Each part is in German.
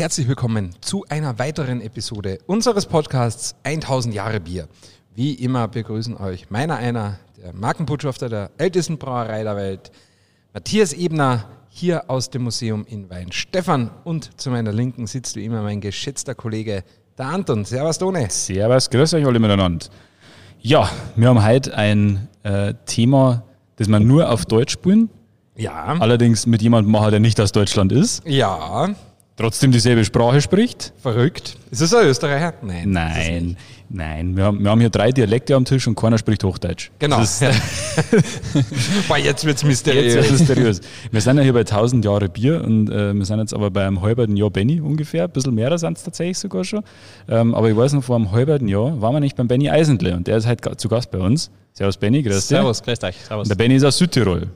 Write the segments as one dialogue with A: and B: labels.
A: herzlich willkommen zu einer weiteren Episode unseres Podcasts 1000 Jahre Bier. Wie immer begrüßen euch meiner einer, der Markenbotschafter der ältesten Brauerei der Welt, Matthias Ebner, hier aus dem Museum in Weinstefan. Und zu meiner Linken sitzt wie immer mein geschätzter Kollege, der Anton. Servus, Tone.
B: Servus, grüß euch alle miteinander. Ja, wir haben heute ein äh, Thema, das wir nur auf Deutsch spielen.
A: Ja.
B: Allerdings mit jemandem machen, der nicht aus Deutschland ist.
A: Ja.
B: Trotzdem dieselbe Sprache spricht.
A: Verrückt. Ist es ein Österreicher?
B: Nein. Nein, nein. Wir haben, wir haben hier drei Dialekte am Tisch und keiner spricht Hochdeutsch.
A: Genau.
B: Das ist,
A: ja. Boah, jetzt wird's mysteriös.
B: Jetzt wird's mysteriös. Wir sind ja hier bei 1000 Jahre Bier und äh, wir sind jetzt aber bei einem halben Jahr Benny ungefähr. Ein bisschen mehr sind es tatsächlich sogar schon. Ähm, aber ich weiß noch, vor einem halben Jahr waren wir nicht beim Benny Eisendle und der ist heute zu Gast bei uns. Servus Benny, grüß dich.
C: Servus, grüß euch. Servus.
B: Und der Benny ist aus Südtirol.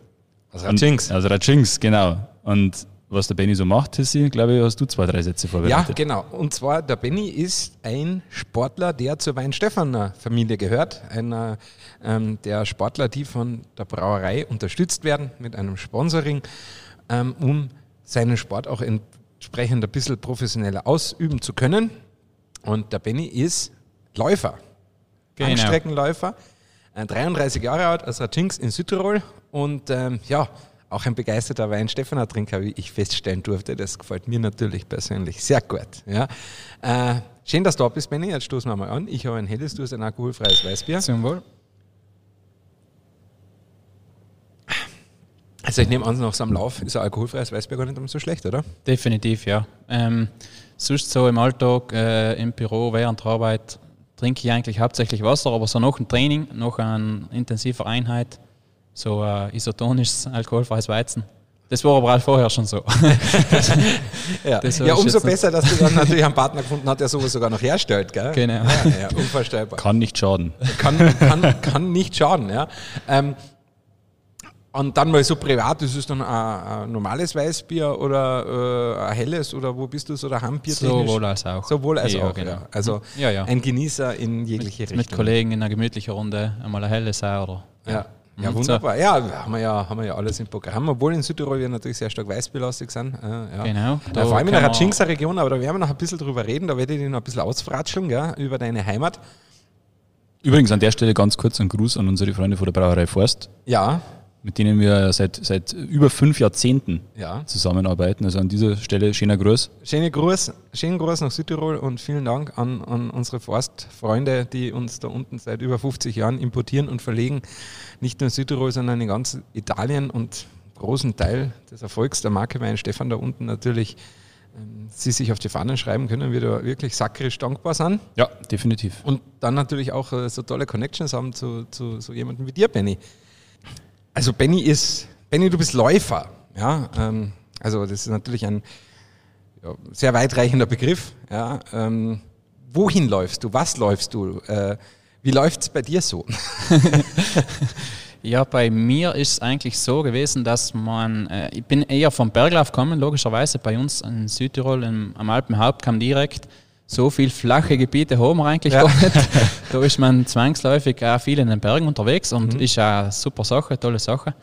A: Aus Ratschings.
B: Aus Ratschings, genau. Und was der Benny so macht, Tissi, glaube ich, hast du zwei, drei Sätze
A: Ja,
B: vorbereitet.
A: genau. Und zwar, der Benny ist ein Sportler, der zur Weinstefaner Familie gehört. Einer ähm, der Sportler, die von der Brauerei unterstützt werden mit einem Sponsoring, ähm, um seinen Sport auch entsprechend ein bisschen professioneller ausüben zu können. Und der Benny ist Läufer,
C: Genau.
A: Langstreckenläufer, äh, 33 Jahre alt, aus Ratschings in Südtirol und ähm, ja, auch ein begeisterter Weinstefaner Trinker, wie ich feststellen durfte. Das gefällt mir natürlich persönlich sehr gut. Ja. Äh, schön, dass du da bist, Benny. Jetzt stoßen wir mal an. Ich habe ein helles, du hast ein alkoholfreies Weißbier.
C: Zum Wohl.
A: Also ich nehme an, nach so einem Lauf ist ein alkoholfreies Weißbier gar nicht so schlecht, oder?
C: Definitiv, ja. Ähm, sonst so im Alltag, äh, im Büro, während der Arbeit trinke ich eigentlich hauptsächlich Wasser, aber so nach dem Training, nach einer intensiven Einheit, so äh, isotonisches alkoholfreies Weizen. Das war aber auch vorher schon so.
A: Ja,
C: Das
A: ja umso besser, dass du dann natürlich einen Partner gefunden hast, der sowas sogar noch herstellt. Gell?
C: Genau.
A: Ja, ja, unvorstellbar.
B: Kann nicht schaden.
A: kann, kann, kann nicht schaden. Ja. Ähm, und dann mal so privat, ist es dann ein, ein normales Weißbier oder äh, ein helles oder wo bist du so daheim biertechnisch?
C: Sowohl als auch.
A: Sowohl als
C: Ja,
A: auch,
C: genau.
A: ja. Also
C: Ja, ja.
A: ein Genießer in jegliche
C: mit,
A: Richtung.
C: mit Kollegen in einer gemütlichen Runde einmal ein helles auch, oder?
A: Ja. Ja,
C: Mhm,
A: wunderbar. Ja, haben wir ja, haben wir ja alles im Programm. Obwohl in Südtirol wir natürlich sehr stark weißbierlastig sind. Äh, ja.
C: Genau. Da
A: vor allem in der Ratschingser Region, aber da werden wir noch ein bisschen drüber reden. Da werde ich dich noch ein bisschen ausfratscheln, gell, über deine Heimat.
B: Übrigens an der Stelle ganz kurz ein Gruß an unsere Freunde von der Brauerei Forst,
A: Ja,
B: mit denen wir seit, seit über fünf Jahrzehnten
A: ja.
B: zusammenarbeiten. Also an dieser Stelle schöner Gruß.
A: Schöne Gruß, schönen Gruß nach Südtirol und vielen Dank an, an unsere Forstfreunde, die uns da unten seit über 50 Jahren importieren und verlegen. Nicht nur in Südtirol, sondern in ganz Italien und großen Teil des Erfolgs der Marke Wein Stefan da unten natürlich ähm, sie sich auf die Fahnen schreiben können, wir da wirklich sakrisch dankbar sind.
B: Ja, definitiv.
A: Und dann natürlich auch äh, so tolle Connections haben zu, zu so jemandem wie dir, Benny. Also Benny ist, Benny, du bist Läufer. Ja, ähm, also das ist natürlich ein ja, sehr weitreichender Begriff. Ja, ähm, wohin läufst du? Was läufst du? Äh, wie läuft es bei dir so?
C: Ja, bei mir ist es eigentlich so gewesen, dass man, äh, ich bin eher vom Berglauf gekommen, logischerweise bei uns in Südtirol im, am Alpenhauptkamm direkt. So viel flache Gebiete haben wir eigentlich
A: Ja.
C: gar nicht. Da ist man zwangsläufig auch viel in den Bergen unterwegs und ist auch eine super Sache, tolle Sache.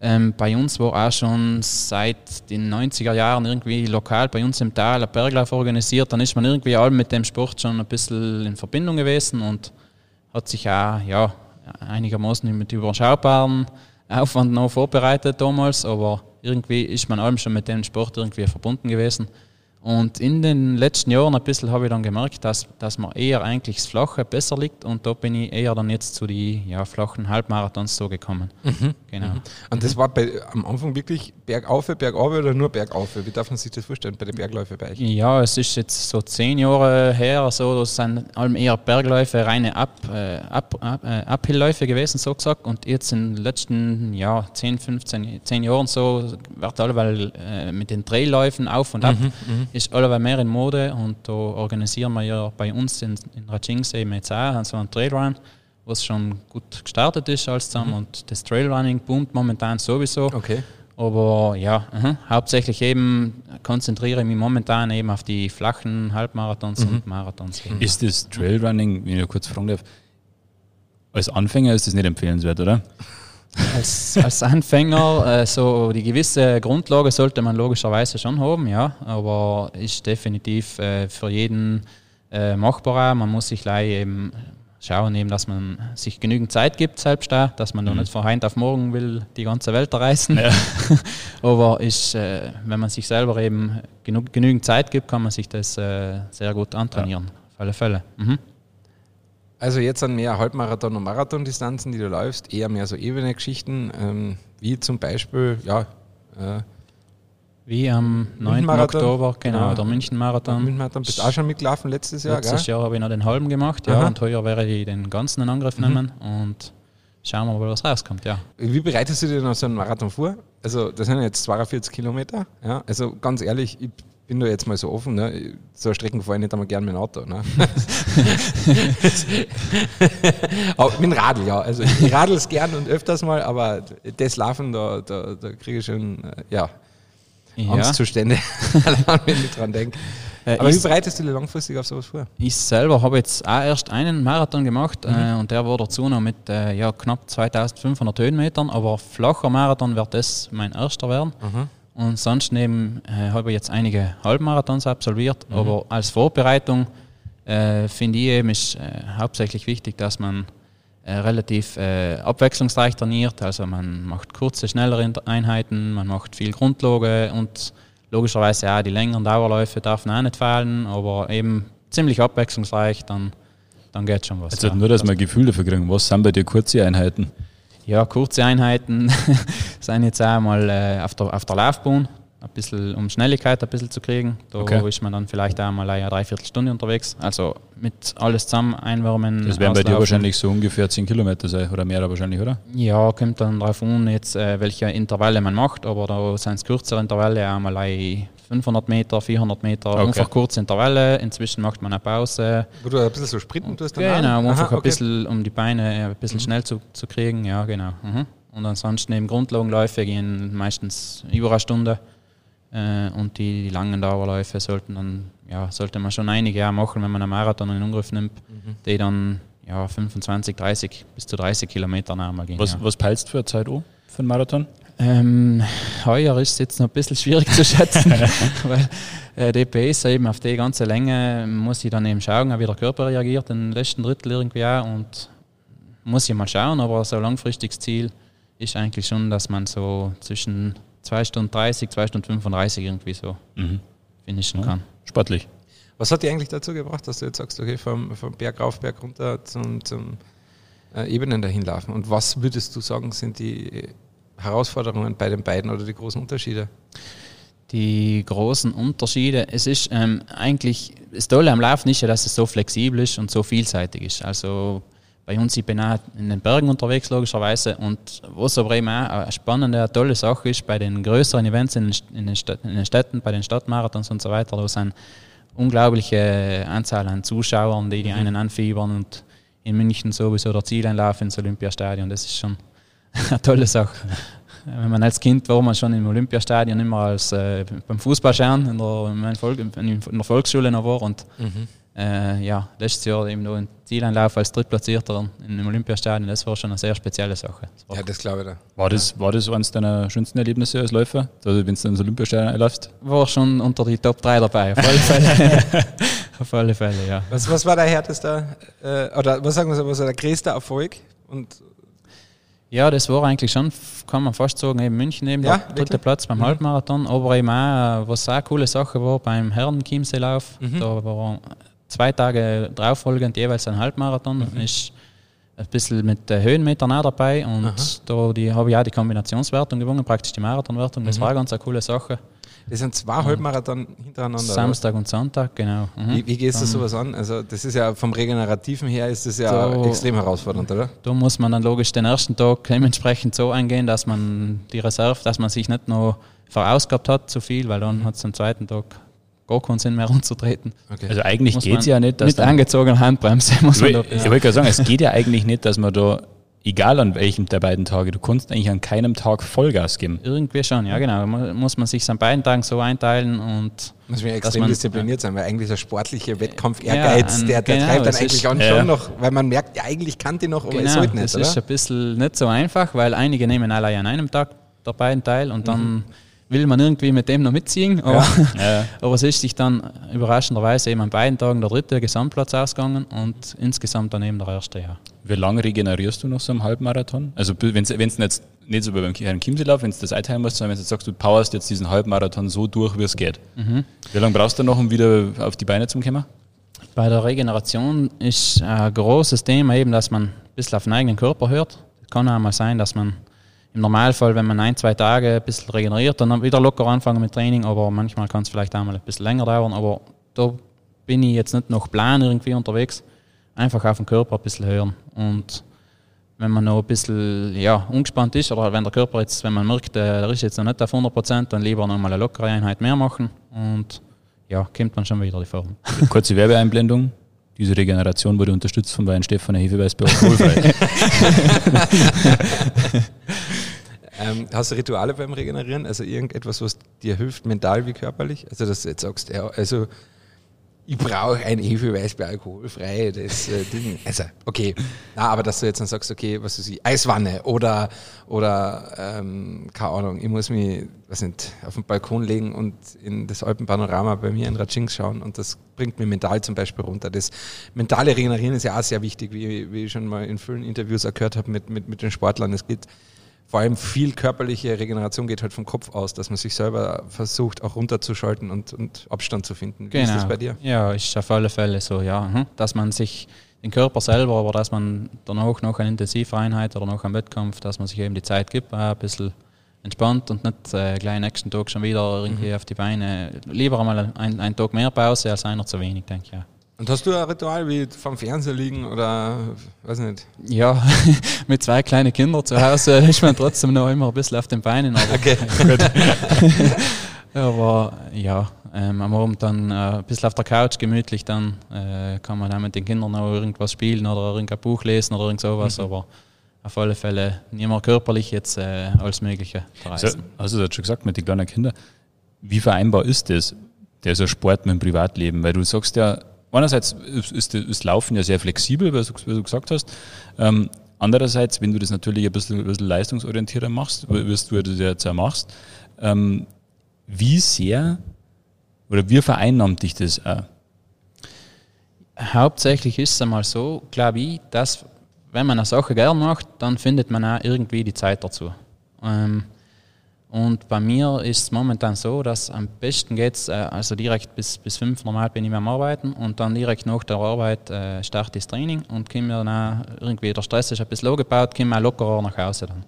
C: Ähm, bei uns war auch schon seit den 90er Jahren irgendwie lokal bei uns im Tal ein Berglauf organisiert. Dann ist man irgendwie all mit dem Sport schon ein bisschen in Verbindung gewesen und hat sich auch ja, einigermaßen mit überschaubaren Aufwand noch vorbereitet damals, aber irgendwie ist man allem schon mit dem Sport irgendwie verbunden gewesen. Und in den letzten Jahren ein bisschen habe ich dann gemerkt, dass, dass man eher eigentlich das Flache besser liegt und da bin ich eher dann jetzt zu den ja, flachen Halbmarathons so gekommen. Genau.
A: Und das war bei, am Anfang wirklich bergauf, bergauf oder nur bergauf? Wie darf man sich das vorstellen bei den Bergläufen bei euch?
C: Ja, es ist jetzt so zehn Jahre her, so, das sind allem eher Bergläufe, reine Up, äh, Up, äh, Uphillläufe gewesen, so gesagt. Und jetzt in den letzten ja, 10, 15, 10 Jahren so wird alleweil äh, mit den Trailläufen auf und ab, ist alleweil mehr in Mode. Und da organisieren wir ja bei uns in, in Ratchings eben jetzt auch so einen Trailrun, was schon gut gestartet ist alles zusammen. Und das Trailrunning boomt momentan sowieso.
A: Okay.
C: Aber ja, aha, hauptsächlich eben konzentriere ich mich momentan eben auf die flachen Halbmarathons und Marathons. eben.
B: Ist das Trailrunning, wenn ich kurz fragen darf, als Anfänger ist das nicht empfehlenswert, oder?
C: Als, als Anfänger, äh, so die gewisse Grundlage sollte man logischerweise schon haben, ja, aber ist definitiv äh, für jeden äh, machbar. Man muss sich eben schauen, eben, dass man sich genügend Zeit gibt, selbst da, dass man mhm. nicht von heute auf morgen will die ganze Welt reisen. Ja. aber ist, äh, wenn man sich selber eben genug, genügend Zeit gibt, kann man sich das äh, sehr gut antrainieren, ja. auf alle Fälle. Mhm.
A: Also jetzt sind mehr Halbmarathon- und Marathondistanzen, die du läufst, eher mehr so ebene Geschichten, ähm, wie zum Beispiel, ja, äh,
C: wie am 9. Oktober, genau, ja. der München-Marathon.
A: München-Marathon bist du auch schon mitgelaufen letztes Jahr,
C: Letztes
A: gell?
C: Jahr habe ich noch den halben gemacht, ja, Aha. und heuer werde ich den ganzen in Angriff mhm. nehmen und schauen wir mal, was rauskommt, ja.
A: Wie bereitest du dir noch so einen Marathon vor? Also, das sind jetzt 42 Kilometer, ja, also ganz ehrlich, ich bin da jetzt mal so offen, ne? so Strecken fahre ich nicht einmal gern mit dem Auto. Ne? aber mit dem Radl, ja. Also ich radel es gern und öfters mal, aber das Laufen, da, da, da kriege ich schon, äh, ja, ja. Angstzustände, wenn ich dran denke. Äh, Aber wie bereitest du dir langfristig auf sowas vor?
C: Ich selber habe jetzt auch erst einen Marathon gemacht mhm. äh, und der war dazu noch mit äh, ja, knapp 2500 Höhenmetern, aber flacher Marathon wird das mein erster werden. Mhm. Und sonst neben äh, habe ich jetzt einige Halbmarathons absolviert, mhm. aber als Vorbereitung äh, finde ich eben ist äh, hauptsächlich wichtig, dass man äh, relativ äh, abwechslungsreich trainiert. Also man macht kurze, schnellere Einheiten, man macht viel Grundlage und logischerweise auch die längeren Dauerläufe darf auch nicht fallen, aber eben ziemlich abwechslungsreich, dann, dann geht schon was.
B: Also ja. nur, dass wir ein Gefühl dafür kriegen, was sind bei dir kurze Einheiten?
C: Ja, kurze Einheiten sind jetzt auch mal äh, auf, der, auf der Laufbahn ein bisschen, um Schnelligkeit ein bisschen zu kriegen. Da okay. ist man dann vielleicht auch mal eine Dreiviertelstunde unterwegs. Also mit alles zusammen einwärmen.
B: Das werden bei dir wahrscheinlich so ungefähr 10 Kilometer sein oder mehr wahrscheinlich, oder?
C: Ja, kommt dann darauf an, jetzt, äh, welche Intervalle man macht, aber da sind es kürzere Intervalle, auch mal 500 Meter, 400 Meter, okay. einfach kurze Intervalle. Inzwischen macht man eine Pause.
A: Wo du ein bisschen so sprinten tust
C: dann Genau, um einfach Aha, okay. ein bisschen, um die Beine ein bisschen mhm. schnell zu, zu kriegen, ja genau. Mhm. Und ansonsten eben Grundlagenläufe gehen meistens über eine Stunde. Äh, und die, die, langen Dauerläufe sollten dann, ja, sollte man schon einige Jahre machen, wenn man einen Marathon in Angriff nimmt, mhm. die dann ja, 25, 30 bis zu 30 Kilometer einmal gehen.
B: Was,
C: ja.
B: was peilst du für eine Zeit an für einen Marathon?
C: Ähm, heuer ist es jetzt noch ein bisschen schwierig zu schätzen, weil äh, die Pace eben auf die ganze Länge muss ich dann eben schauen, wie der Körper reagiert, den letzten Drittel irgendwie auch und muss ich mal schauen, aber so langfristiges Ziel ist eigentlich schon, dass man so zwischen 2 Stunden 30, 2 Stunden 35 irgendwie so mhm. finishen ja. kann.
B: Sportlich.
A: Was hat dich eigentlich dazu gebracht, dass du jetzt sagst, okay, vom, vom Berg rauf, Berg runter zum, zum äh, Ebenen dahin laufen? Und was würdest du sagen, sind die Herausforderungen bei den beiden oder die großen Unterschiede?
C: Die großen Unterschiede, es ist ähm, eigentlich, das Tolle am Laufen ist ja, dass es so flexibel ist und so vielseitig ist. Also bei uns, ich bin auch in den Bergen unterwegs, logischerweise. Und was aber eben auch eine spannende, eine tolle Sache ist, bei den größeren Events in den, in den Städten, bei den Stadtmarathons und so weiter, da sind unglaubliche Anzahl an Zuschauern, die die mhm. einen anfiebern und in München sowieso der Zieleinlauf ins Olympiastadion. Das ist schon eine tolle Sache. Wenn man als Kind war man schon im Olympiastadion immer als äh, beim Fußballschauen in der, in der Volksschule noch war und mhm äh, ja, letztes Jahr eben noch ein Zieleinlauf als Drittplatzierter im Olympiastadion, das war schon eine sehr spezielle Sache.
A: Das ja, das glaube ich da.
B: War das, war das eines deiner schönsten Erlebnisse als Läufer, also wenn du ins Olympiastadion einläufst?
C: War schon unter die Top 3 dabei, auf alle Fälle. auf alle Fälle, ja.
A: Was, was war der härteste, äh, oder was sagen wir so, was war der größte Erfolg? Und
C: ja, das war eigentlich schon, kann man fast sagen, eben München eben ja, der dritte Platz beim mhm. Halbmarathon. Aber eben auch, was auch eine coole Sache war, beim Herren-Chiemseelauf, mhm. da war zwei Tage drauffolgend jeweils ein Halbmarathon. Mhm. Ist ein bisschen mit Höhenmetern auch dabei und Aha. da die, habe ich auch die Kombinationswertung gewonnen, praktisch die Marathonwertung. Das mhm. war eine ganz eine coole Sache.
A: Das sind zwei Halbmarathon hintereinander.
C: Samstag oder? und Sonntag, genau.
A: Mhm. Wie, wie gehst du sowas an? Also das ist ja vom Regenerativen her ist das ja da, extrem herausfordernd, oder?
C: Da muss man dann logisch den ersten Tag dementsprechend so eingehen, dass man die Reserve, dass man sich nicht noch verausgabt hat zu viel, weil dann hat es am zweiten Tag gar keinen Sinn mehr runterzutreten.
B: Okay. Also eigentlich geht es ja nicht, dass.
C: Mit angezogener Handbremse muss
B: man da. Ich wollte gerade sagen, es geht ja eigentlich nicht, dass man da egal an welchem der beiden Tage, du kannst eigentlich an keinem Tag Vollgas geben.
C: Irgendwie schon, ja genau. Muss man sich an beiden Tagen so einteilen und
A: muss man extrem man, diszipliniert sein, weil eigentlich der sportliche Wettkampf Ehrgeiz, ja, der, der genau, treibt dann eigentlich auch schon noch, weil man merkt, ja eigentlich kann die noch, aber
C: genau,
A: es
C: sollte nicht. Das oder? ist ein bisschen nicht so einfach, weil einige nehmen alle an einem Tag der beiden teil und dann mhm. Will man irgendwie mit dem noch mitziehen. Aber, ja. aber es ist sich dann überraschenderweise eben an beiden Tagen der dritte Gesamtplatz ausgegangen und insgesamt dann eben der erste, ja.
B: Wie lange regenerierst du noch so im Halbmarathon? Also wenn es jetzt nicht so wie beim Chiemseelauf, wenn du das einteilen musst, sondern wenn du sagst, du powerst jetzt diesen Halbmarathon so durch, wie es geht. Mhm. Wie lange brauchst du noch, um wieder auf die Beine zu kommen?
C: Bei der Regeneration ist ein großes Thema eben, dass man ein bisschen auf den eigenen Körper hört. Es kann auch mal sein, dass man im Normalfall, wenn man ein, zwei Tage ein bisschen regeneriert, dann wieder locker anfangen mit Training, aber manchmal kann es vielleicht auch mal ein bisschen länger dauern. Aber da bin ich jetzt nicht noch plan irgendwie unterwegs. Einfach auf den Körper ein bisschen hören. Und wenn man noch ein bisschen ja, ungespannt ist oder wenn der Körper jetzt, wenn man merkt, äh, der ist jetzt noch nicht auf 100 Prozent, dann lieber noch mal eine lockere Einheit mehr machen und ja, kommt man schon wieder die Form.
B: Kurze Werbeeinblendung. Diese Regeneration wurde unterstützt von Bayern Stefan Hefeweiß bei alkoholfrei.
A: ähm, hast du Rituale beim Regenerieren? Also irgendetwas, was dir hilft, mental wie körperlich? Also dass du jetzt sagst, ja, also ich brauche ein Hefeweißbier alkoholfrei, das äh, Ding. Also, okay. Na, aber dass du jetzt dann sagst, okay, was weiß ich, Eiswanne oder, oder ähm, keine Ahnung, ich muss mich, was nicht, auf den Balkon legen und in das Alpenpanorama bei mir in Ratschings schauen und das bringt mir mental zum Beispiel runter. Das mentale Regenerieren ist ja auch sehr wichtig, wie, wie ich schon mal in vielen Interviews auch gehört habe mit, mit, mit den Sportlern. Es geht vor allem viel körperliche Regeneration geht halt vom Kopf aus, dass man sich selber versucht, auch runterzuschalten und, und Abstand zu finden.
C: Wie genau. ist das genau. bei dir? Ja, ist auf alle Fälle so, ja. Mhm. Dass man sich den Körper selber, aber dass man danach noch eine Intensiveinheit oder noch einen Wettkampf, dass man sich eben die Zeit gibt, ein bisschen entspannt und nicht äh, gleich nächsten Tag schon wieder irgendwie mhm. auf die Beine. Lieber einmal einen, einen Tag mehr Pause als einer zu wenig, denke ich. Ja.
A: Und hast du ein Ritual wie vom Fernseher liegen oder weiß nicht?
C: Ja, mit zwei kleinen Kindern zu Hause ist man trotzdem noch immer ein bisschen auf den Beinen. Aber okay, gut. aber ja, ähm, am Abend dann äh, ein bisschen auf der Couch gemütlich, dann äh, kann man auch mit den Kindern noch irgendwas spielen oder irgendein Buch lesen oder irgend sowas. Mhm. Aber auf alle Fälle nicht mehr körperlich jetzt äh, alles Mögliche
B: verreisen. Also, hast du das schon gesagt mit den kleinen Kindern? Wie vereinbar ist das, der so Sport mit dem Privatleben? Weil du sagst ja, einerseits ist das Laufen ja sehr flexibel, wie du gesagt hast. Ähm, andererseits, wenn du das natürlich ein bisschen, ein bisschen leistungsorientierter machst, wie du das jetzt ja machst, ähm, wie sehr oder wie vereinnahmt dich das auch?
C: Hauptsächlich ist es einmal so, glaube ich, dass wenn man eine Sache gern macht, dann findet man auch irgendwie die Zeit dazu. Ähm, und bei mir ist es momentan so, dass am besten geht es, äh, also direkt bis, bis fünf normal bin ich am Arbeiten und dann direkt nach der Arbeit äh, starte das Training und komme dann auch, irgendwie der Stress ist ein bisschen angebaut, komme auch lockerer nach Hause dann.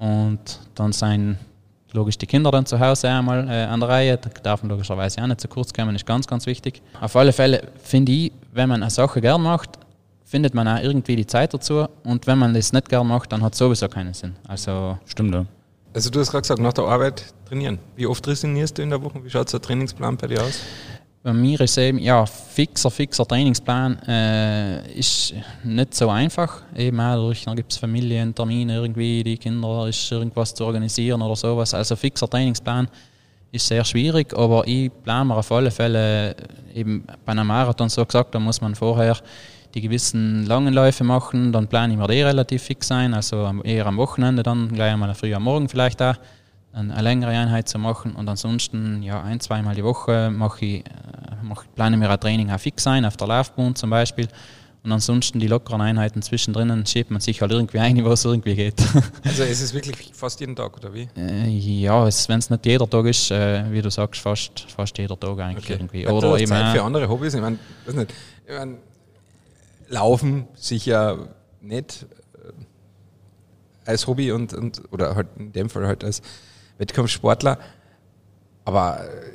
C: Und dann sind logisch die Kinder dann zu Hause einmal äh, an der Reihe, da darf man logischerweise auch nicht zu kurz kommen, ist ganz, ganz wichtig. Auf alle Fälle finde ich, wenn man eine Sache gern macht, findet man auch irgendwie die Zeit dazu und wenn man das nicht gern macht, dann hat es sowieso keinen Sinn. Also,
B: Stimmt, ja.
A: Also du hast gerade gesagt, nach der Arbeit trainieren. Wie oft trainierst du in der Woche? Wie schaut der Trainingsplan bei dir aus?
C: Bei mir ist eben, ja, fixer, fixer Trainingsplan äh, ist nicht so einfach. Eben auch dann gibt es Familientermine irgendwie, die Kinder ist irgendwas zu organisieren oder sowas. Also fixer Trainingsplan ist sehr schwierig, aber ich plane mir auf alle Fälle eben bei einem Marathon so gesagt, da muss man vorher die gewissen langen Läufe machen, dann plane ich mir die relativ fix sein, also eher am Wochenende dann gleich einmal früh am Morgen vielleicht auch eine längere Einheit zu machen und ansonsten ja ein, zweimal die Woche mache ich, äh, mache, plane mir ein Training auch fix ein, auf der Laufbahn zum Beispiel und ansonsten die lockeren Einheiten zwischendrin schiebt man sich halt irgendwie ein, wo es irgendwie geht.
A: Also ist es wirklich fast jeden Tag, oder wie?
C: Äh, ja, wenn es nicht jeder Tag ist, äh, wie du sagst, fast, fast jeder Tag eigentlich okay. irgendwie.
A: Oder eben Zeit für andere Hobbys, ich meine, ich meine Laufen sicher nicht äh, als Hobby und, und oder halt in dem Fall halt als Wettkampfsportler. Aber äh,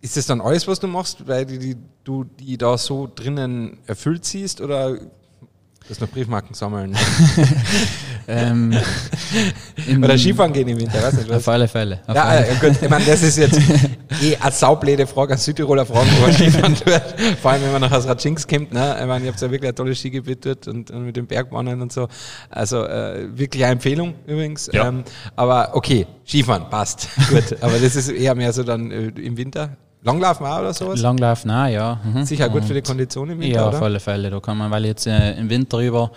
A: ist das dann alles, was du machst, weil die, die, du die da so drinnen erfüllt siehst oder Das noch Briefmarken sammeln.
C: ähm,
A: Oder Skifahren gehen im Winter, weiß nicht was.
C: Auf alle Fälle. Auf
A: ja,
C: alle.
A: Äh, gut, ich meine, das ist jetzt eh eine saubläde Frage, eine Südtiroler Frage, wo man Skifahren tut. Vor allem, wenn man nach aus Ratschinks kommt. Ne? Ich meine, ihr habt ja wirklich ein tolles Skigebiet dort und, und mit dem Bergbahnen und so. Also äh, wirklich eine Empfehlung übrigens. Ja. Ähm, aber okay, Skifahren, passt. gut, aber das ist eher mehr so dann äh, im Winter. Langlaufen auch oder sowas?
C: Langlaufen auch, ja.
A: Mhm. Sicher gut für die Kondition im Winter,
C: Ja, auf alle Fälle. Da kann man, weil jetzt äh, im Winter über,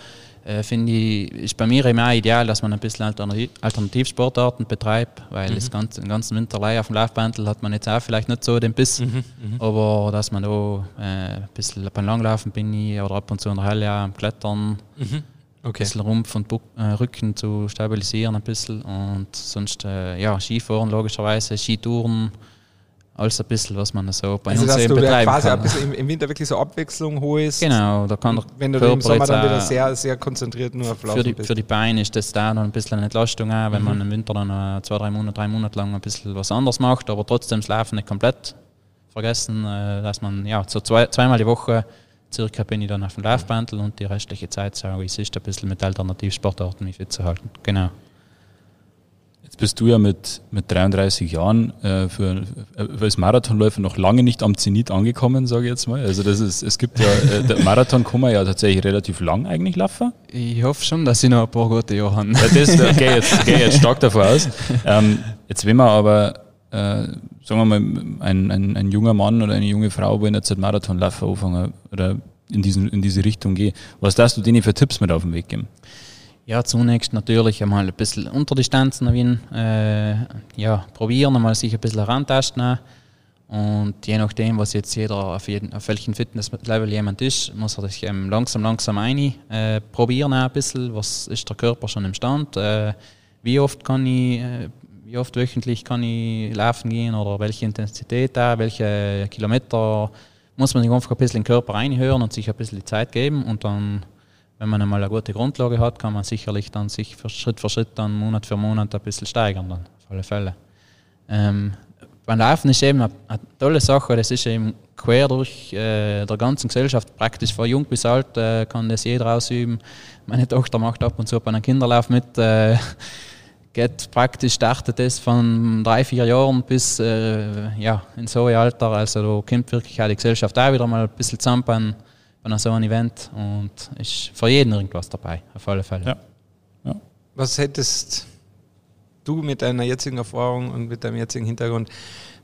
C: äh, finde ich, ist bei mir immer ideal, dass man ein bisschen Alternativ Alternativsportarten betreibt, weil mhm. das ganze, den ganzen Winter auf dem Laufbandel hat man jetzt auch vielleicht nicht so den Biss, mhm, mhm. aber dass man da äh, ein bisschen beim Langlaufen bin ich oder ab und zu in der Halle am Klettern. Mhm. Okay. Ein bisschen Rumpf und Buck, äh, Rücken zu stabilisieren ein bisschen und sonst äh, ja, Skifahren logischerweise, Skitouren, alles ein bisschen, was man so
A: bei also, uns dass eben du betreiben quasi kann. ein bisschen im, Winter wirklich so Abwechslung holst.
C: Genau, da kann
A: Wenn du im Sommer dann wieder sehr, sehr konzentriert nur auf
C: Laufen für die, bist. Für die Beine ist das da noch ein bisschen eine Entlastung auch, wenn mhm. man im Winter dann zwei, drei Monate, drei Monate lang ein bisschen was anderes macht, aber trotzdem das Laufen nicht komplett vergessen, äh, dass man ja so zwei, zweimal die Woche circa bin ich dann auf dem Laufbandel und die restliche Zeit sage ich, es ist ein bisschen mit Alternativsportarten mich fit zu halten. Genau.
B: Jetzt bist du ja mit, mit 33 Jahren äh, für, äh, als Marathonläufer noch lange nicht am Zenit angekommen, sage ich jetzt mal. Also das ist, es gibt ja, äh, der Marathon kann man ja tatsächlich relativ lang eigentlich laufen.
C: Ich hoffe schon, dass ich noch ein paar gute Jahre habe. Ja,
B: das gehe jetzt, geh jetzt stark davon aus. Ähm, jetzt wenn man aber, äh, sagen wir mal, ein, ein, ein junger Mann oder eine junge Frau wollen jetzt mit Marathonlaufen anfangen oder in, diesen, in diese Richtung gehen. Was darfst du denen für Tipps mit auf den Weg geben?
C: Ja, zunächst natürlich einmal ein bisschen Unterdistanzen äh, ja, probieren, einmal sich ein bisschen herantasten. Und je nachdem, was jetzt jeder auf, jeden, auf welchem Fitnesslevel jemand ist, muss er sich ähm, langsam, langsam ein äh, probieren ein bisschen, was ist der Körper schon im Stand, äh, wie oft kann ich, äh, wie oft wöchentlich kann ich laufen gehen oder welche Intensität da, welche Kilometer, muss man sich einfach ein bisschen den Körper reinhören und sich ein bisschen die Zeit geben und dann wenn man einmal eine gute Grundlage hat, kann man sicherlich dann sich für Schritt für Schritt dann Monat für Monat ein bisschen steigern dann, auf alle Fälle. Ähm, beim Laufen ist eben eine, eine, tolle Sache, das ist eben quer durch äh, der ganzen Gesellschaft, praktisch von jung bis alt äh, kann das jeder ausüben. Meine Tochter macht ab und zu bei einem Kinderlauf mit, äh, geht praktisch, startet das von drei, vier Jahren bis äh, ja, in so ein Alter, also da kommt wirklich auch die Gesellschaft auch wieder mal ein bisschen zusammen bei so einem Event und ist für jeden irgendwas dabei, auf alle Fälle. Ja.
A: Ja. Was hättest du mit deiner jetzigen Erfahrung und mit deinem jetzigen Hintergrund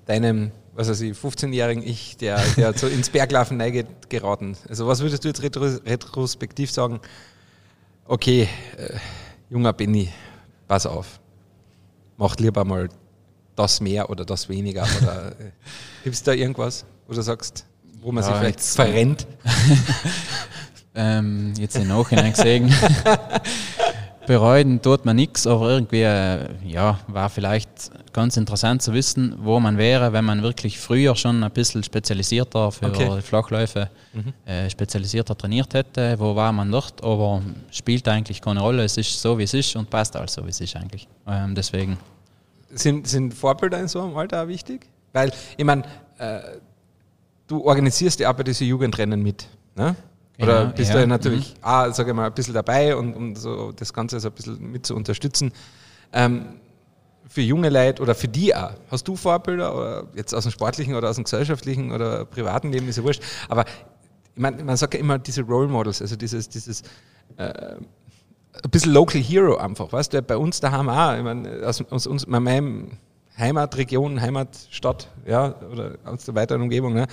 A: deinem, was weiß ich, 15-jährigen Ich, der, der so ins Berglaufen neiget, geraten? Also was würdest du jetzt retrospektiv sagen? Okay, äh, junger Benny, pass auf, mach lieber mal das mehr oder das weniger oder äh, gibt es da irgendwas, wo du sagst, wo man ja, sich vielleicht jetzt, verrennt?
C: ähm, jetzt im Nachhinein gesehen. Bereuen tut man nichts, aber irgendwie äh, ja, war vielleicht ganz interessant zu wissen, wo man wäre, wenn man wirklich früher schon ein bisschen spezialisierter für okay. Flachläufe mhm. äh, spezialisierter trainiert hätte. Wo war man dort? Aber spielt eigentlich keine Rolle. Es ist so, wie es ist und passt also, wie es ist eigentlich. Ähm, deswegen.
A: Sind, sind Vorbilder in so einem Alter auch wichtig? Weil, ich meine, äh, du organisierst ja auch bei diesen Jugendrennen mit. Ne? Oder genau, bist ja. du natürlich mhm. auch, sage ich mal, ein bisschen dabei und um so das Ganze so ein bisschen mit zu unterstützen. Ähm, für junge Leute oder für die auch. Hast du Vorbilder oder jetzt aus dem sportlichen oder aus dem gesellschaftlichen oder privaten Leben, ist ja wurscht. Aber ich meine, man sagt ja immer diese Role Models, also dieses, dieses äh, ein bisschen Local Hero einfach, weißt du, bei uns daheim auch, ich meine, aus, aus uns, meinem Heimatregion, Heimatstadt, ja, oder aus der weiteren Umgebung, ne,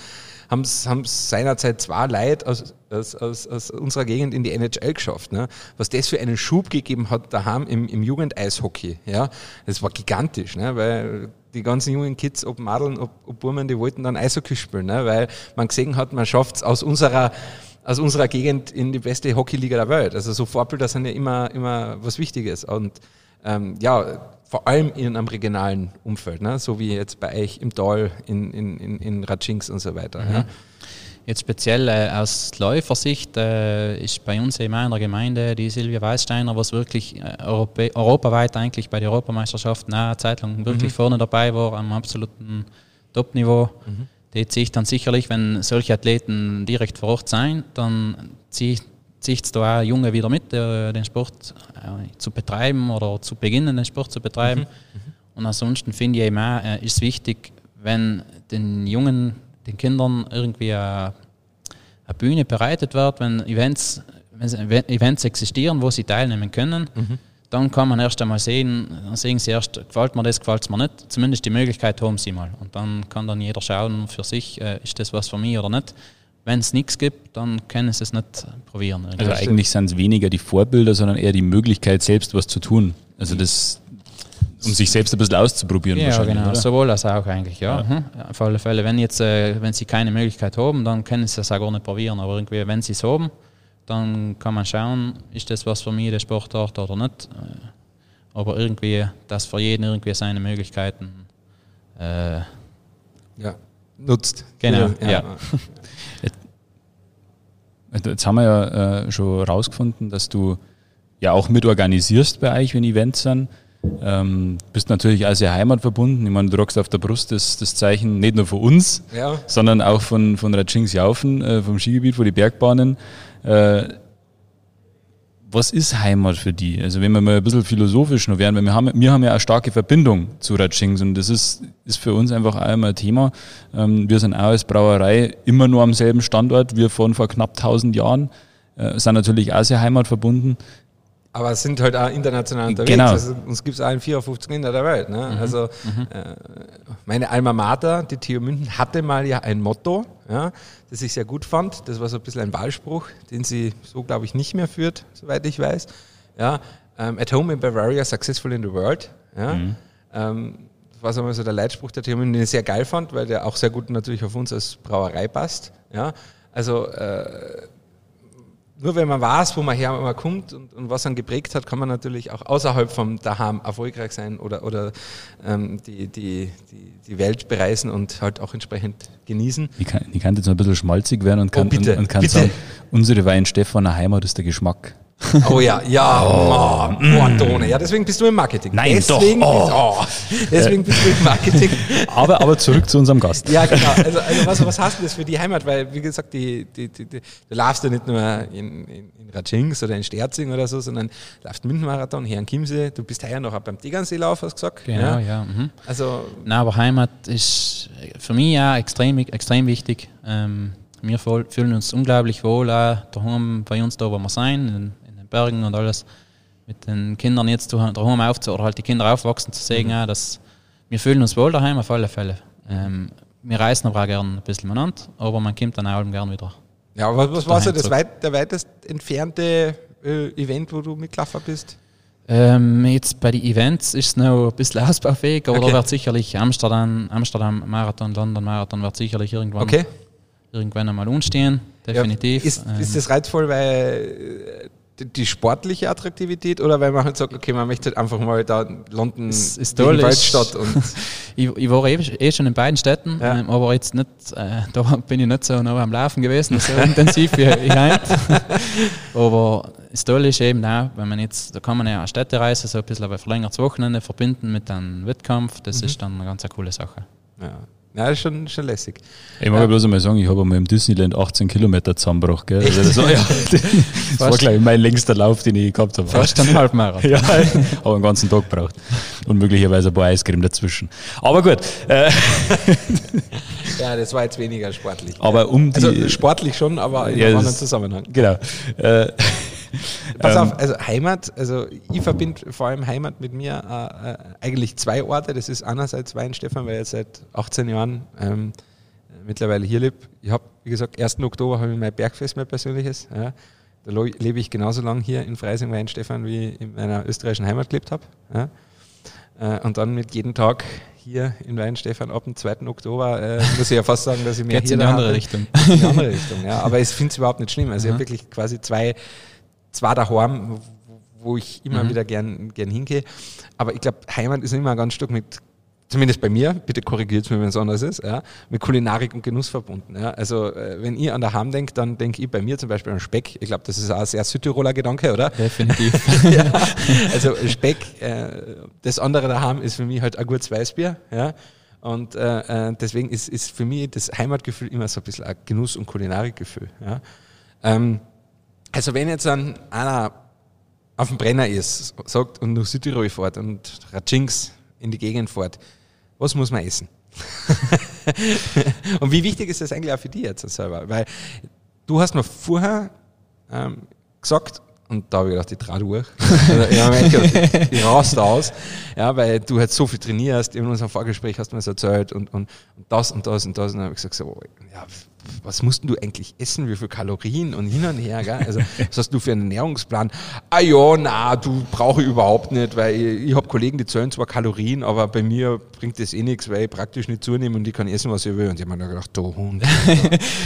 A: haben es seinerzeit zwei Leute aus, aus, aus, aus, unserer Gegend in die NHL geschafft. Ne? Was das für einen Schub gegeben hat daheim im, im Jugendeishockey, ja, das war gigantisch, ne? weil die ganzen jungen Kids, ob Madeln, ob, ob Burmen, die wollten dann Eishockey spielen, ne? weil man gesehen hat, man schafft es aus unserer aus unserer Gegend in die beste Hockeyliga der Welt. Also so Vorbilder sind ja immer, immer was Wichtiges. Und ähm, ja, vor allem in einem regionalen Umfeld, ne? so wie jetzt bei euch im Tal, in, in, in, in Ratschings und so weiter. Mhm. Ja.
C: Jetzt speziell äh, aus Läufersicht äh, ist bei uns in meiner Gemeinde die Silvia Weißsteiner, was wirklich äh, Europä europaweit eigentlich bei der Europameisterschaft eine Zeit lang wirklich mhm. vorne dabei war, am absoluten Top-Niveau. Mhm. Die ziehe ich dann sicherlich, wenn solche Athleten direkt vor Ort sein, dann ziehe ich zieht da auch Junge wieder mit, äh, den Sport äh, zu betreiben oder zu beginnen, den Sport zu betreiben. Mhm. Und ansonsten finde ich eben auch, äh, ist wichtig, wenn den Jungen, den Kindern irgendwie eine, eine Bühne bereitet wird, wenn Events, wenn Events existieren, wo sie teilnehmen können. Mhm dann kann man erst einmal sehen, dann sehen sie erst, gefällt mir das, gefällt es mir nicht. Zumindest die Möglichkeit haben sie mal. Und dann kann dann jeder schauen für sich, äh, ist das was für mich oder nicht. Wenn es nichts gibt, dann können sie es nicht probieren.
B: Also eigentlich sind es weniger die Vorbilder, sondern eher die Möglichkeit, selbst was zu tun. Also das, um sich selbst ein bisschen auszuprobieren.
C: Ja, genau. Oder? Sowohl als auch eigentlich, ja. ja. Mhm. Auf alle Fälle. Wenn jetzt, äh, wenn sie keine Möglichkeit haben, dann können sie es auch gar nicht probieren. Aber irgendwie, wenn sie es haben, dann kann man schauen, ist das was für mich, der Sportart oder nicht. Äh, aber irgendwie, dass für jeden irgendwie seine Möglichkeiten äh,
A: ja, nutzt.
C: Genau, ja. ja.
B: Jetzt, haben wir ja äh, schon herausgefunden, dass du ja auch mit organisierst bei euch, wenn Events sind. Ähm, bist natürlich auch sehr heimatverbunden. Ich meine, du rockst auf der Brust das, das Zeichen nicht nur von uns, ja. sondern auch von, von Ratschings Jaufen, äh, vom Skigebiet, von den Bergbahnen. Äh, was ist Heimat für die? Also wenn wir mal ein bisschen philosophisch noch werden, weil wir haben, wir haben ja eine starke Verbindung zu Ratschings und das ist, ist für uns einfach auch immer ein Thema. Ähm, wir sind auch als Brauerei immer nur am selben Standort, wir von vor knapp 1000 Jahren, äh, sind natürlich auch sehr heimatverbunden.
A: Aber es sind halt auch international unterwegs.
B: Genau.
A: Also uns gibt es auch in 54 Ländern der Welt. Ne? Mhm. Also mhm. Äh, meine Alma Mater, die TU München, hatte mal ja ein Motto, ja, das ich sehr gut fand. Das war so ein bisschen ein Wahlspruch, den sie so, glaube ich, nicht mehr führt, soweit ich weiß. Ja, um, ähm, at home in Bavaria, successful in the world. Ja. Mhm. Ähm, das war so mal so der Leitspruch der TU München, den ich sehr geil fand, weil der auch sehr gut natürlich auf uns als Brauerei passt. Ja. Also äh, nur wenn man weiß, wo man her man kommt und, und, was man geprägt hat, kann man natürlich auch außerhalb vom Daheim erfolgreich sein oder, oder ähm, die, die, die, die, Welt bereisen und halt auch entsprechend genießen.
B: Ich kann, ich kann jetzt noch ein bisschen schmalzig werden und kann,
A: oh, bitte,
B: und, und kann
A: bitte.
B: sagen, unsere Wein Stefan Heimat ist der Geschmack.
A: Oh ja, ja, oh, oh, mm. ja, deswegen bist du im Marketing.
B: Nein,
A: deswegen
B: doch.
A: Bist, oh. Deswegen bist du im Marketing.
B: aber, aber zurück zu unserem Gast.
A: Ja, genau. Also, also was, was hast du das für die Heimat? Weil, wie gesagt, die, die, die, die du laufst ja nicht nur in, in, in Ratschings oder in Sterzing oder so, sondern du laufst München-Marathon hier in Chiemsee. Du bist heuer noch beim Tegernseelauf, hast du gesagt.
C: Genau, ja. ja mhm.
A: Also,
C: Nein, aber Heimat ist für mich ja extrem, extrem wichtig. Ähm, wir fühlen uns unglaublich wohl auch daheim bei uns da, wo wir sein, Bergen und alles, mit den Kindern jetzt daheim aufzu oder halt die Kinder aufwachsen zu sehen, mhm. dass wir fühlen uns wohl daheim auf alle Fälle. Ähm, wir reisen aber auch gerne ein bisschen miteinander, aber man kommt dann auch gerne wieder.
A: Ja, was, was war so das weit, der weitest entfernte äh, Event, wo du mitgelaufen bist?
C: Ähm, jetzt bei den Events ist es noch ein bisschen ausbaufähig, aber okay. da wird sicherlich Amsterdam, Amsterdam Marathon, London Marathon wird sicherlich irgendwann,
A: okay.
C: irgendwann einmal umstehen, definitiv.
A: Ja, ist, ähm, ist das reizvoll, weil die sportliche Attraktivität oder weil man halt sagt, okay, man möchte halt einfach mal da London
C: ist, ist toll, Waldstadt und ich, ich, war eh, eh, schon in beiden Städten, ja. ähm, aber jetzt nicht, äh, da bin ich nicht so noch am Laufen gewesen, so intensiv wie ich heute. aber das Tolle ist eben auch, wenn man jetzt, da kann man ja eine Städtereise so ein bisschen ein verlängertes Wochenende verbinden mit einem Wettkampf, das mhm. ist dann eine ganz coole Sache.
A: Ja. Ja, das ist schon, schon lässig.
B: Ich mag ja. bloß einmal sagen, ich habe einmal im Disneyland 18 Kilometer zusammengebracht. Gell? Also das, war, ja, das war gleich mein längster Lauf, den ich gehabt habe.
C: Fast ein Halbmarathon.
B: ja, aber einen ganzen Tag gebraucht. Und möglicherweise ein paar Eiscreme dazwischen. Aber gut. Äh,
A: ja, das war jetzt weniger sportlich.
B: Aber um
A: die, also sportlich schon, aber in ja, einem anderen Zusammenhang.
B: Genau. Äh,
A: Pass auf, ähm, also Heimat, also ich verbinde vor allem Heimat mit mir äh, äh, eigentlich zwei Orte. Das ist einerseits Weinstefan, weil ich seit 18 Jahren ähm, mittlerweile hier lebe. Ich habe, wie gesagt, 1. Oktober habe ich mein Bergfest, mein persönliches. Ja. Da lebe ich genauso lange hier in Freising Weinstefan, wie ich in meiner österreichischen Heimat gelebt habe. Ja. Äh, und dann mit jedem Tag hier in Weinstefan ab dem 2. Oktober äh, muss ich ja fast sagen, dass ich mehr
C: hier in die andere Richtung.
A: In die andere Richtung, ja. Aber ich finde es überhaupt nicht schlimm. Also ich habe wirklich quasi zwei zwar daheim, wo ich immer mhm. wieder gern, gern hingehe, aber ich glaube, Heimat ist immer ein ganz Stück mit, zumindest bei mir, bitte korrigiert es mir, wenn es anders ist, ja, mit Kulinarik und Genuss verbunden. Ja. Also äh, wenn ihr an daheim denkt, dann denke ich bei mir zum Beispiel an Speck. Ich glaube, das ist auch ein sehr Südtiroler Gedanke, oder?
C: Definitiv.
A: ja, also Speck, äh, das andere daheim ist für mich halt ein gutes Weißbier. Ja. Und äh, äh, deswegen ist, ist für mich das Heimatgefühl immer so ein bisschen ein Genuss- und Kulinarikgefühl. Ja. Ähm, Also wenn jetzt ein, einer auf dem Brenner ist, sagt und nach Südtirol fährt und Ratschinks in die Gegend fährt, was muss man essen? und wie wichtig ist das eigentlich auch für dich jetzt selber? Weil du hast mir vorher ähm, gesagt, und da habe ich gedacht, ich trau durch. Also, ich habe gedacht, ich raste aus, ja, weil du halt so viel trainierst. In unserem Vorgespräch hast du mir das erzählt und, und, und das und das und das. Und dann habe ich gesagt, so, ja, was musst du eigentlich essen, wie viel Kalorien und hin und her, gell? Also, was hast du für einen Ernährungsplan? Ah ja, na, du brauche ich überhaupt nicht, weil ich, ich habe Kollegen, die zählen zwar Kalorien, aber bei mir bringt das eh nichts, weil ich praktisch nicht zunehme und ich kann essen, was ich will. Und ich habe mir gedacht, du Hund,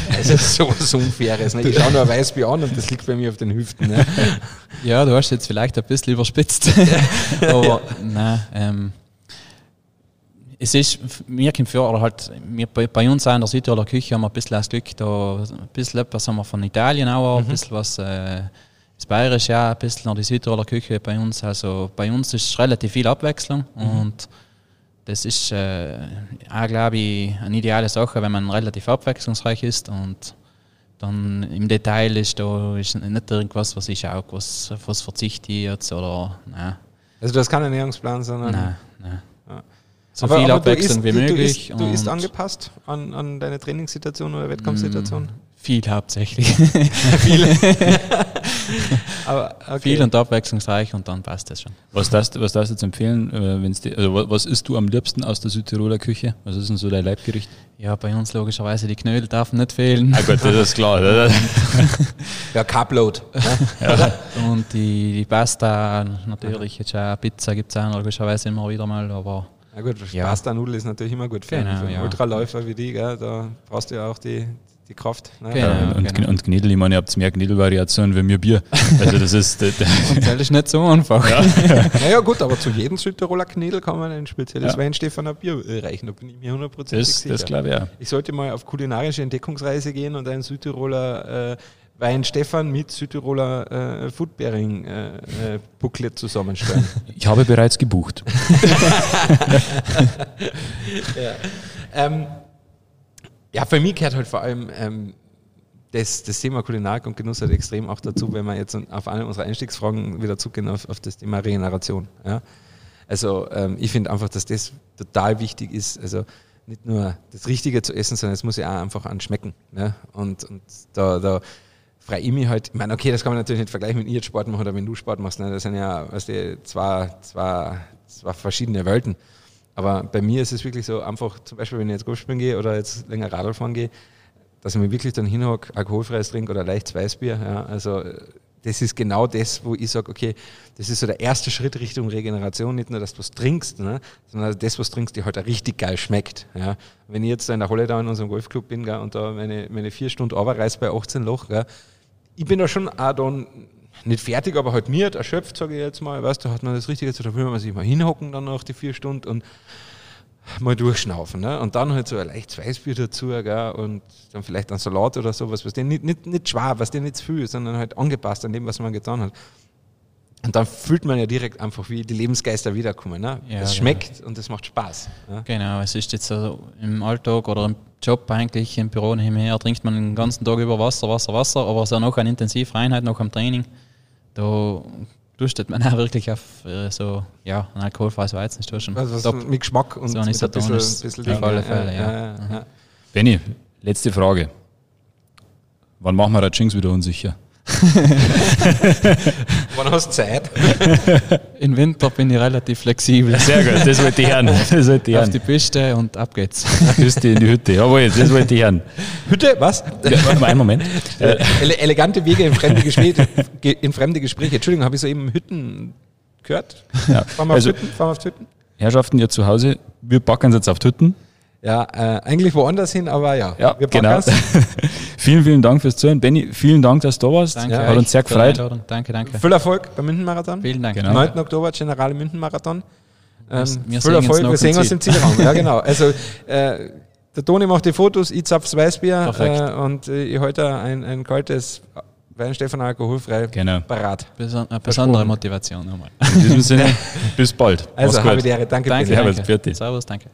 A: das ist sowas Unfaires. Ne? Ich schaue nur weiß wie an und das liegt bei mir auf den Hüften. Ne?
C: Ja, du hast jetzt vielleicht ein bisschen überspitzt, aber nein, ähm, es ist, kommt vor, oder halt, wir, bei, uns auch in der Südtiroler Küche haben wir ein bisschen das Glück, da ein bisschen etwas haben wir von Italien auch, mhm. ein bisschen was äh, das Bayerische ja, ein bisschen noch die Südtiroler Küche bei uns. Also bei uns ist relativ viel Abwechslung mhm. und das ist äh, auch, glaube ich, eine ideale Sache, wenn man relativ abwechslungsreich ist und dann im Detail ist da ist nicht irgendwas, was ich auch was, was verzichte jetzt oder nein.
A: Also du hast keinen Ernährungsplan, sondern.
C: Nein, nein. Ja so aber, viel aber Abwechslung wie möglich.
A: Du, isst, du isst angepasst an, an deine Trainingssituation oder Wettkampfsituation? Mm,
C: viel hauptsächlich. viel. aber, okay. Viel und abwechslungsreich und dann passt das schon.
B: Was darfst, was darfst du jetzt empfehlen, äh, wenn's die, also was isst du am liebsten aus der Südtiroler Küche? Was ist denn so dein Leibgericht?
C: Ja, bei uns logischerweise die Knödel darf nicht fehlen.
B: Ah gut, das ist klar.
A: ja, Carbload.
C: ja. Und die, die Pasta natürlich, jetzt auch Pizza gibt es auch logischerweise immer wieder mal, aber
A: ja gut, ja. Pasta-Nudel ist natürlich immer gut für, genau, für einen ja. Ultraläufer wie die, gell? da brauchst du ja auch die, die Kraft.
B: Ne? Genau, und, genau. und Gnädel, ich meine, ihr habt mehr Gnädelvariationen wie mir Bier. Also das ist...
C: das ist nicht so einfach.
A: Ja. naja gut, aber zu jedem Südtiroler Knädel kann man ein spezielles ja. Weinstefaner Bier reichen, da bin ich mir hundertprozentig
B: sicher. Das glaube ich ja.
A: Ich sollte mal auf kulinarische Entdeckungsreise gehen und ein Südtiroler... Äh, Wein Stefan mit Südtiroler äh, Foodbearing äh, äh, Booklet zusammenstellen.
B: Ich habe bereits gebucht.
A: ja. Ähm, ja, für mich gehört halt vor allem ähm, das, das Thema Kulinarik und Genuss halt extrem auch dazu, wenn wir jetzt auf eine unserer Einstiegsfragen wieder zugehen auf, auf das Thema Regeneration. Ja? Also ähm, ich finde einfach, dass das total wichtig ist. Also nicht nur das Richtige zu essen, sondern es muss ja auch einfach anschmecken. Ne? Und, und da, da freue ich mich halt, ich meine, okay, das kann man natürlich nicht vergleichen, wenn ich jetzt Sport mache oder wenn du Sport machst. Ne? Das sind ja weißt du, zwei, zwei, zwei verschiedene Welten. Aber bei mir ist es wirklich so, einfach zum Beispiel, wenn ich jetzt Golfspielen gehe oder jetzt länger Radl fahren gehe, dass ich mir wirklich dann hinhocke, alkoholfreies Trink oder leichtes Weißbier. Ja, also das ist genau das, wo ich sage, okay, das ist so der erste Schritt Richtung Regeneration, nicht nur, dass du was trinkst, ne, sondern das, was du trinkst, dir halt auch richtig geil schmeckt. Ja. Wenn ich jetzt da in der Halle da in unserem Golfclub bin gell, und da meine, meine vier Stunden Arbeitsreise bei 18 Loch, gell, ich bin da schon auch dann nicht fertig, aber halt mir erschöpft, sage ich jetzt mal, weißt du, hat man das Richtige da will man sich mal hinhocken dann nach die vier Stunden und mal durchschnaufen. Ne? Und dann halt so ein leichtes Weißbier dazu gell? und dann vielleicht ein Salat oder sowas, was nicht, nicht, nicht schwer, was den nicht zu viel, sondern halt angepasst an dem, was man getan hat. Und dann fühlt man ja direkt einfach, wie die Lebensgeister wiederkommen. Ne? Ja, es schmeckt genau. und es macht Spaß.
C: Ne? Genau, es ist jetzt so im Alltag oder im Job eigentlich, im Büro nebenher, trinkt man den ganzen Tag über Wasser, Wasser, Wasser, aber so noch eine intensive Einheit, noch am Training, da durstet man auch wirklich auf äh, so ja, ein alkoholfreies Weizen. Ist schon
A: also was mit Geschmack und
C: so ein bisschen, bisschen auf alle Fälle, ja. ja, ja.
B: Benny, letzte Frage. Wann machen wir Ratschings wieder unsicher?
A: Wann hast du Zeit?
C: Im Winter bin ich relativ flexibel.
B: Sehr gut, das wollte ich hören. Das wollte ich
C: Auf die Piste und ab geht's.
B: Piste in die Hütte, jawohl, das wollte ich hören.
A: Hütte, was?
B: Ja, einen Moment.
A: Äh, ele elegante Wege in fremde Gespräche. In fremde Gespräche. Entschuldigung, habe ich so eben Hütten gehört?
B: Ja. Fahren wir
A: also, auf Hütten? Fahren wir auf Hütten?
B: Herrschaften, ihr zu Hause, wir packen uns jetzt auf Hütten.
A: Ja, äh, eigentlich woanders hin, aber ja.
B: Ja, wir genau. vielen, vielen Dank fürs Zuhören. Benny, vielen Dank, dass du da warst.
C: Danke.
B: Hat uns sehr gefreut.
C: Danke, danke.
A: Viel Erfolg beim München-Marathon.
C: Vielen Dank.
A: Genau. 9. Oktober, Generale München-Marathon. Ähm, viel Erfolg, wir sehen uns im Zielraum. ja, genau. Also, äh, der Toni macht die Fotos, ich zapf's Weißbier äh, und äh, ich heute ein, ein kaltes Weinstefan alkoholfrei
B: genau.
A: parat.
C: Beson eine besondere Motivation nochmal.
B: In diesem Sinne, bis bald.
A: Also, habe die Ehre. Danke,
C: danke, danke. Servus, Servus, danke.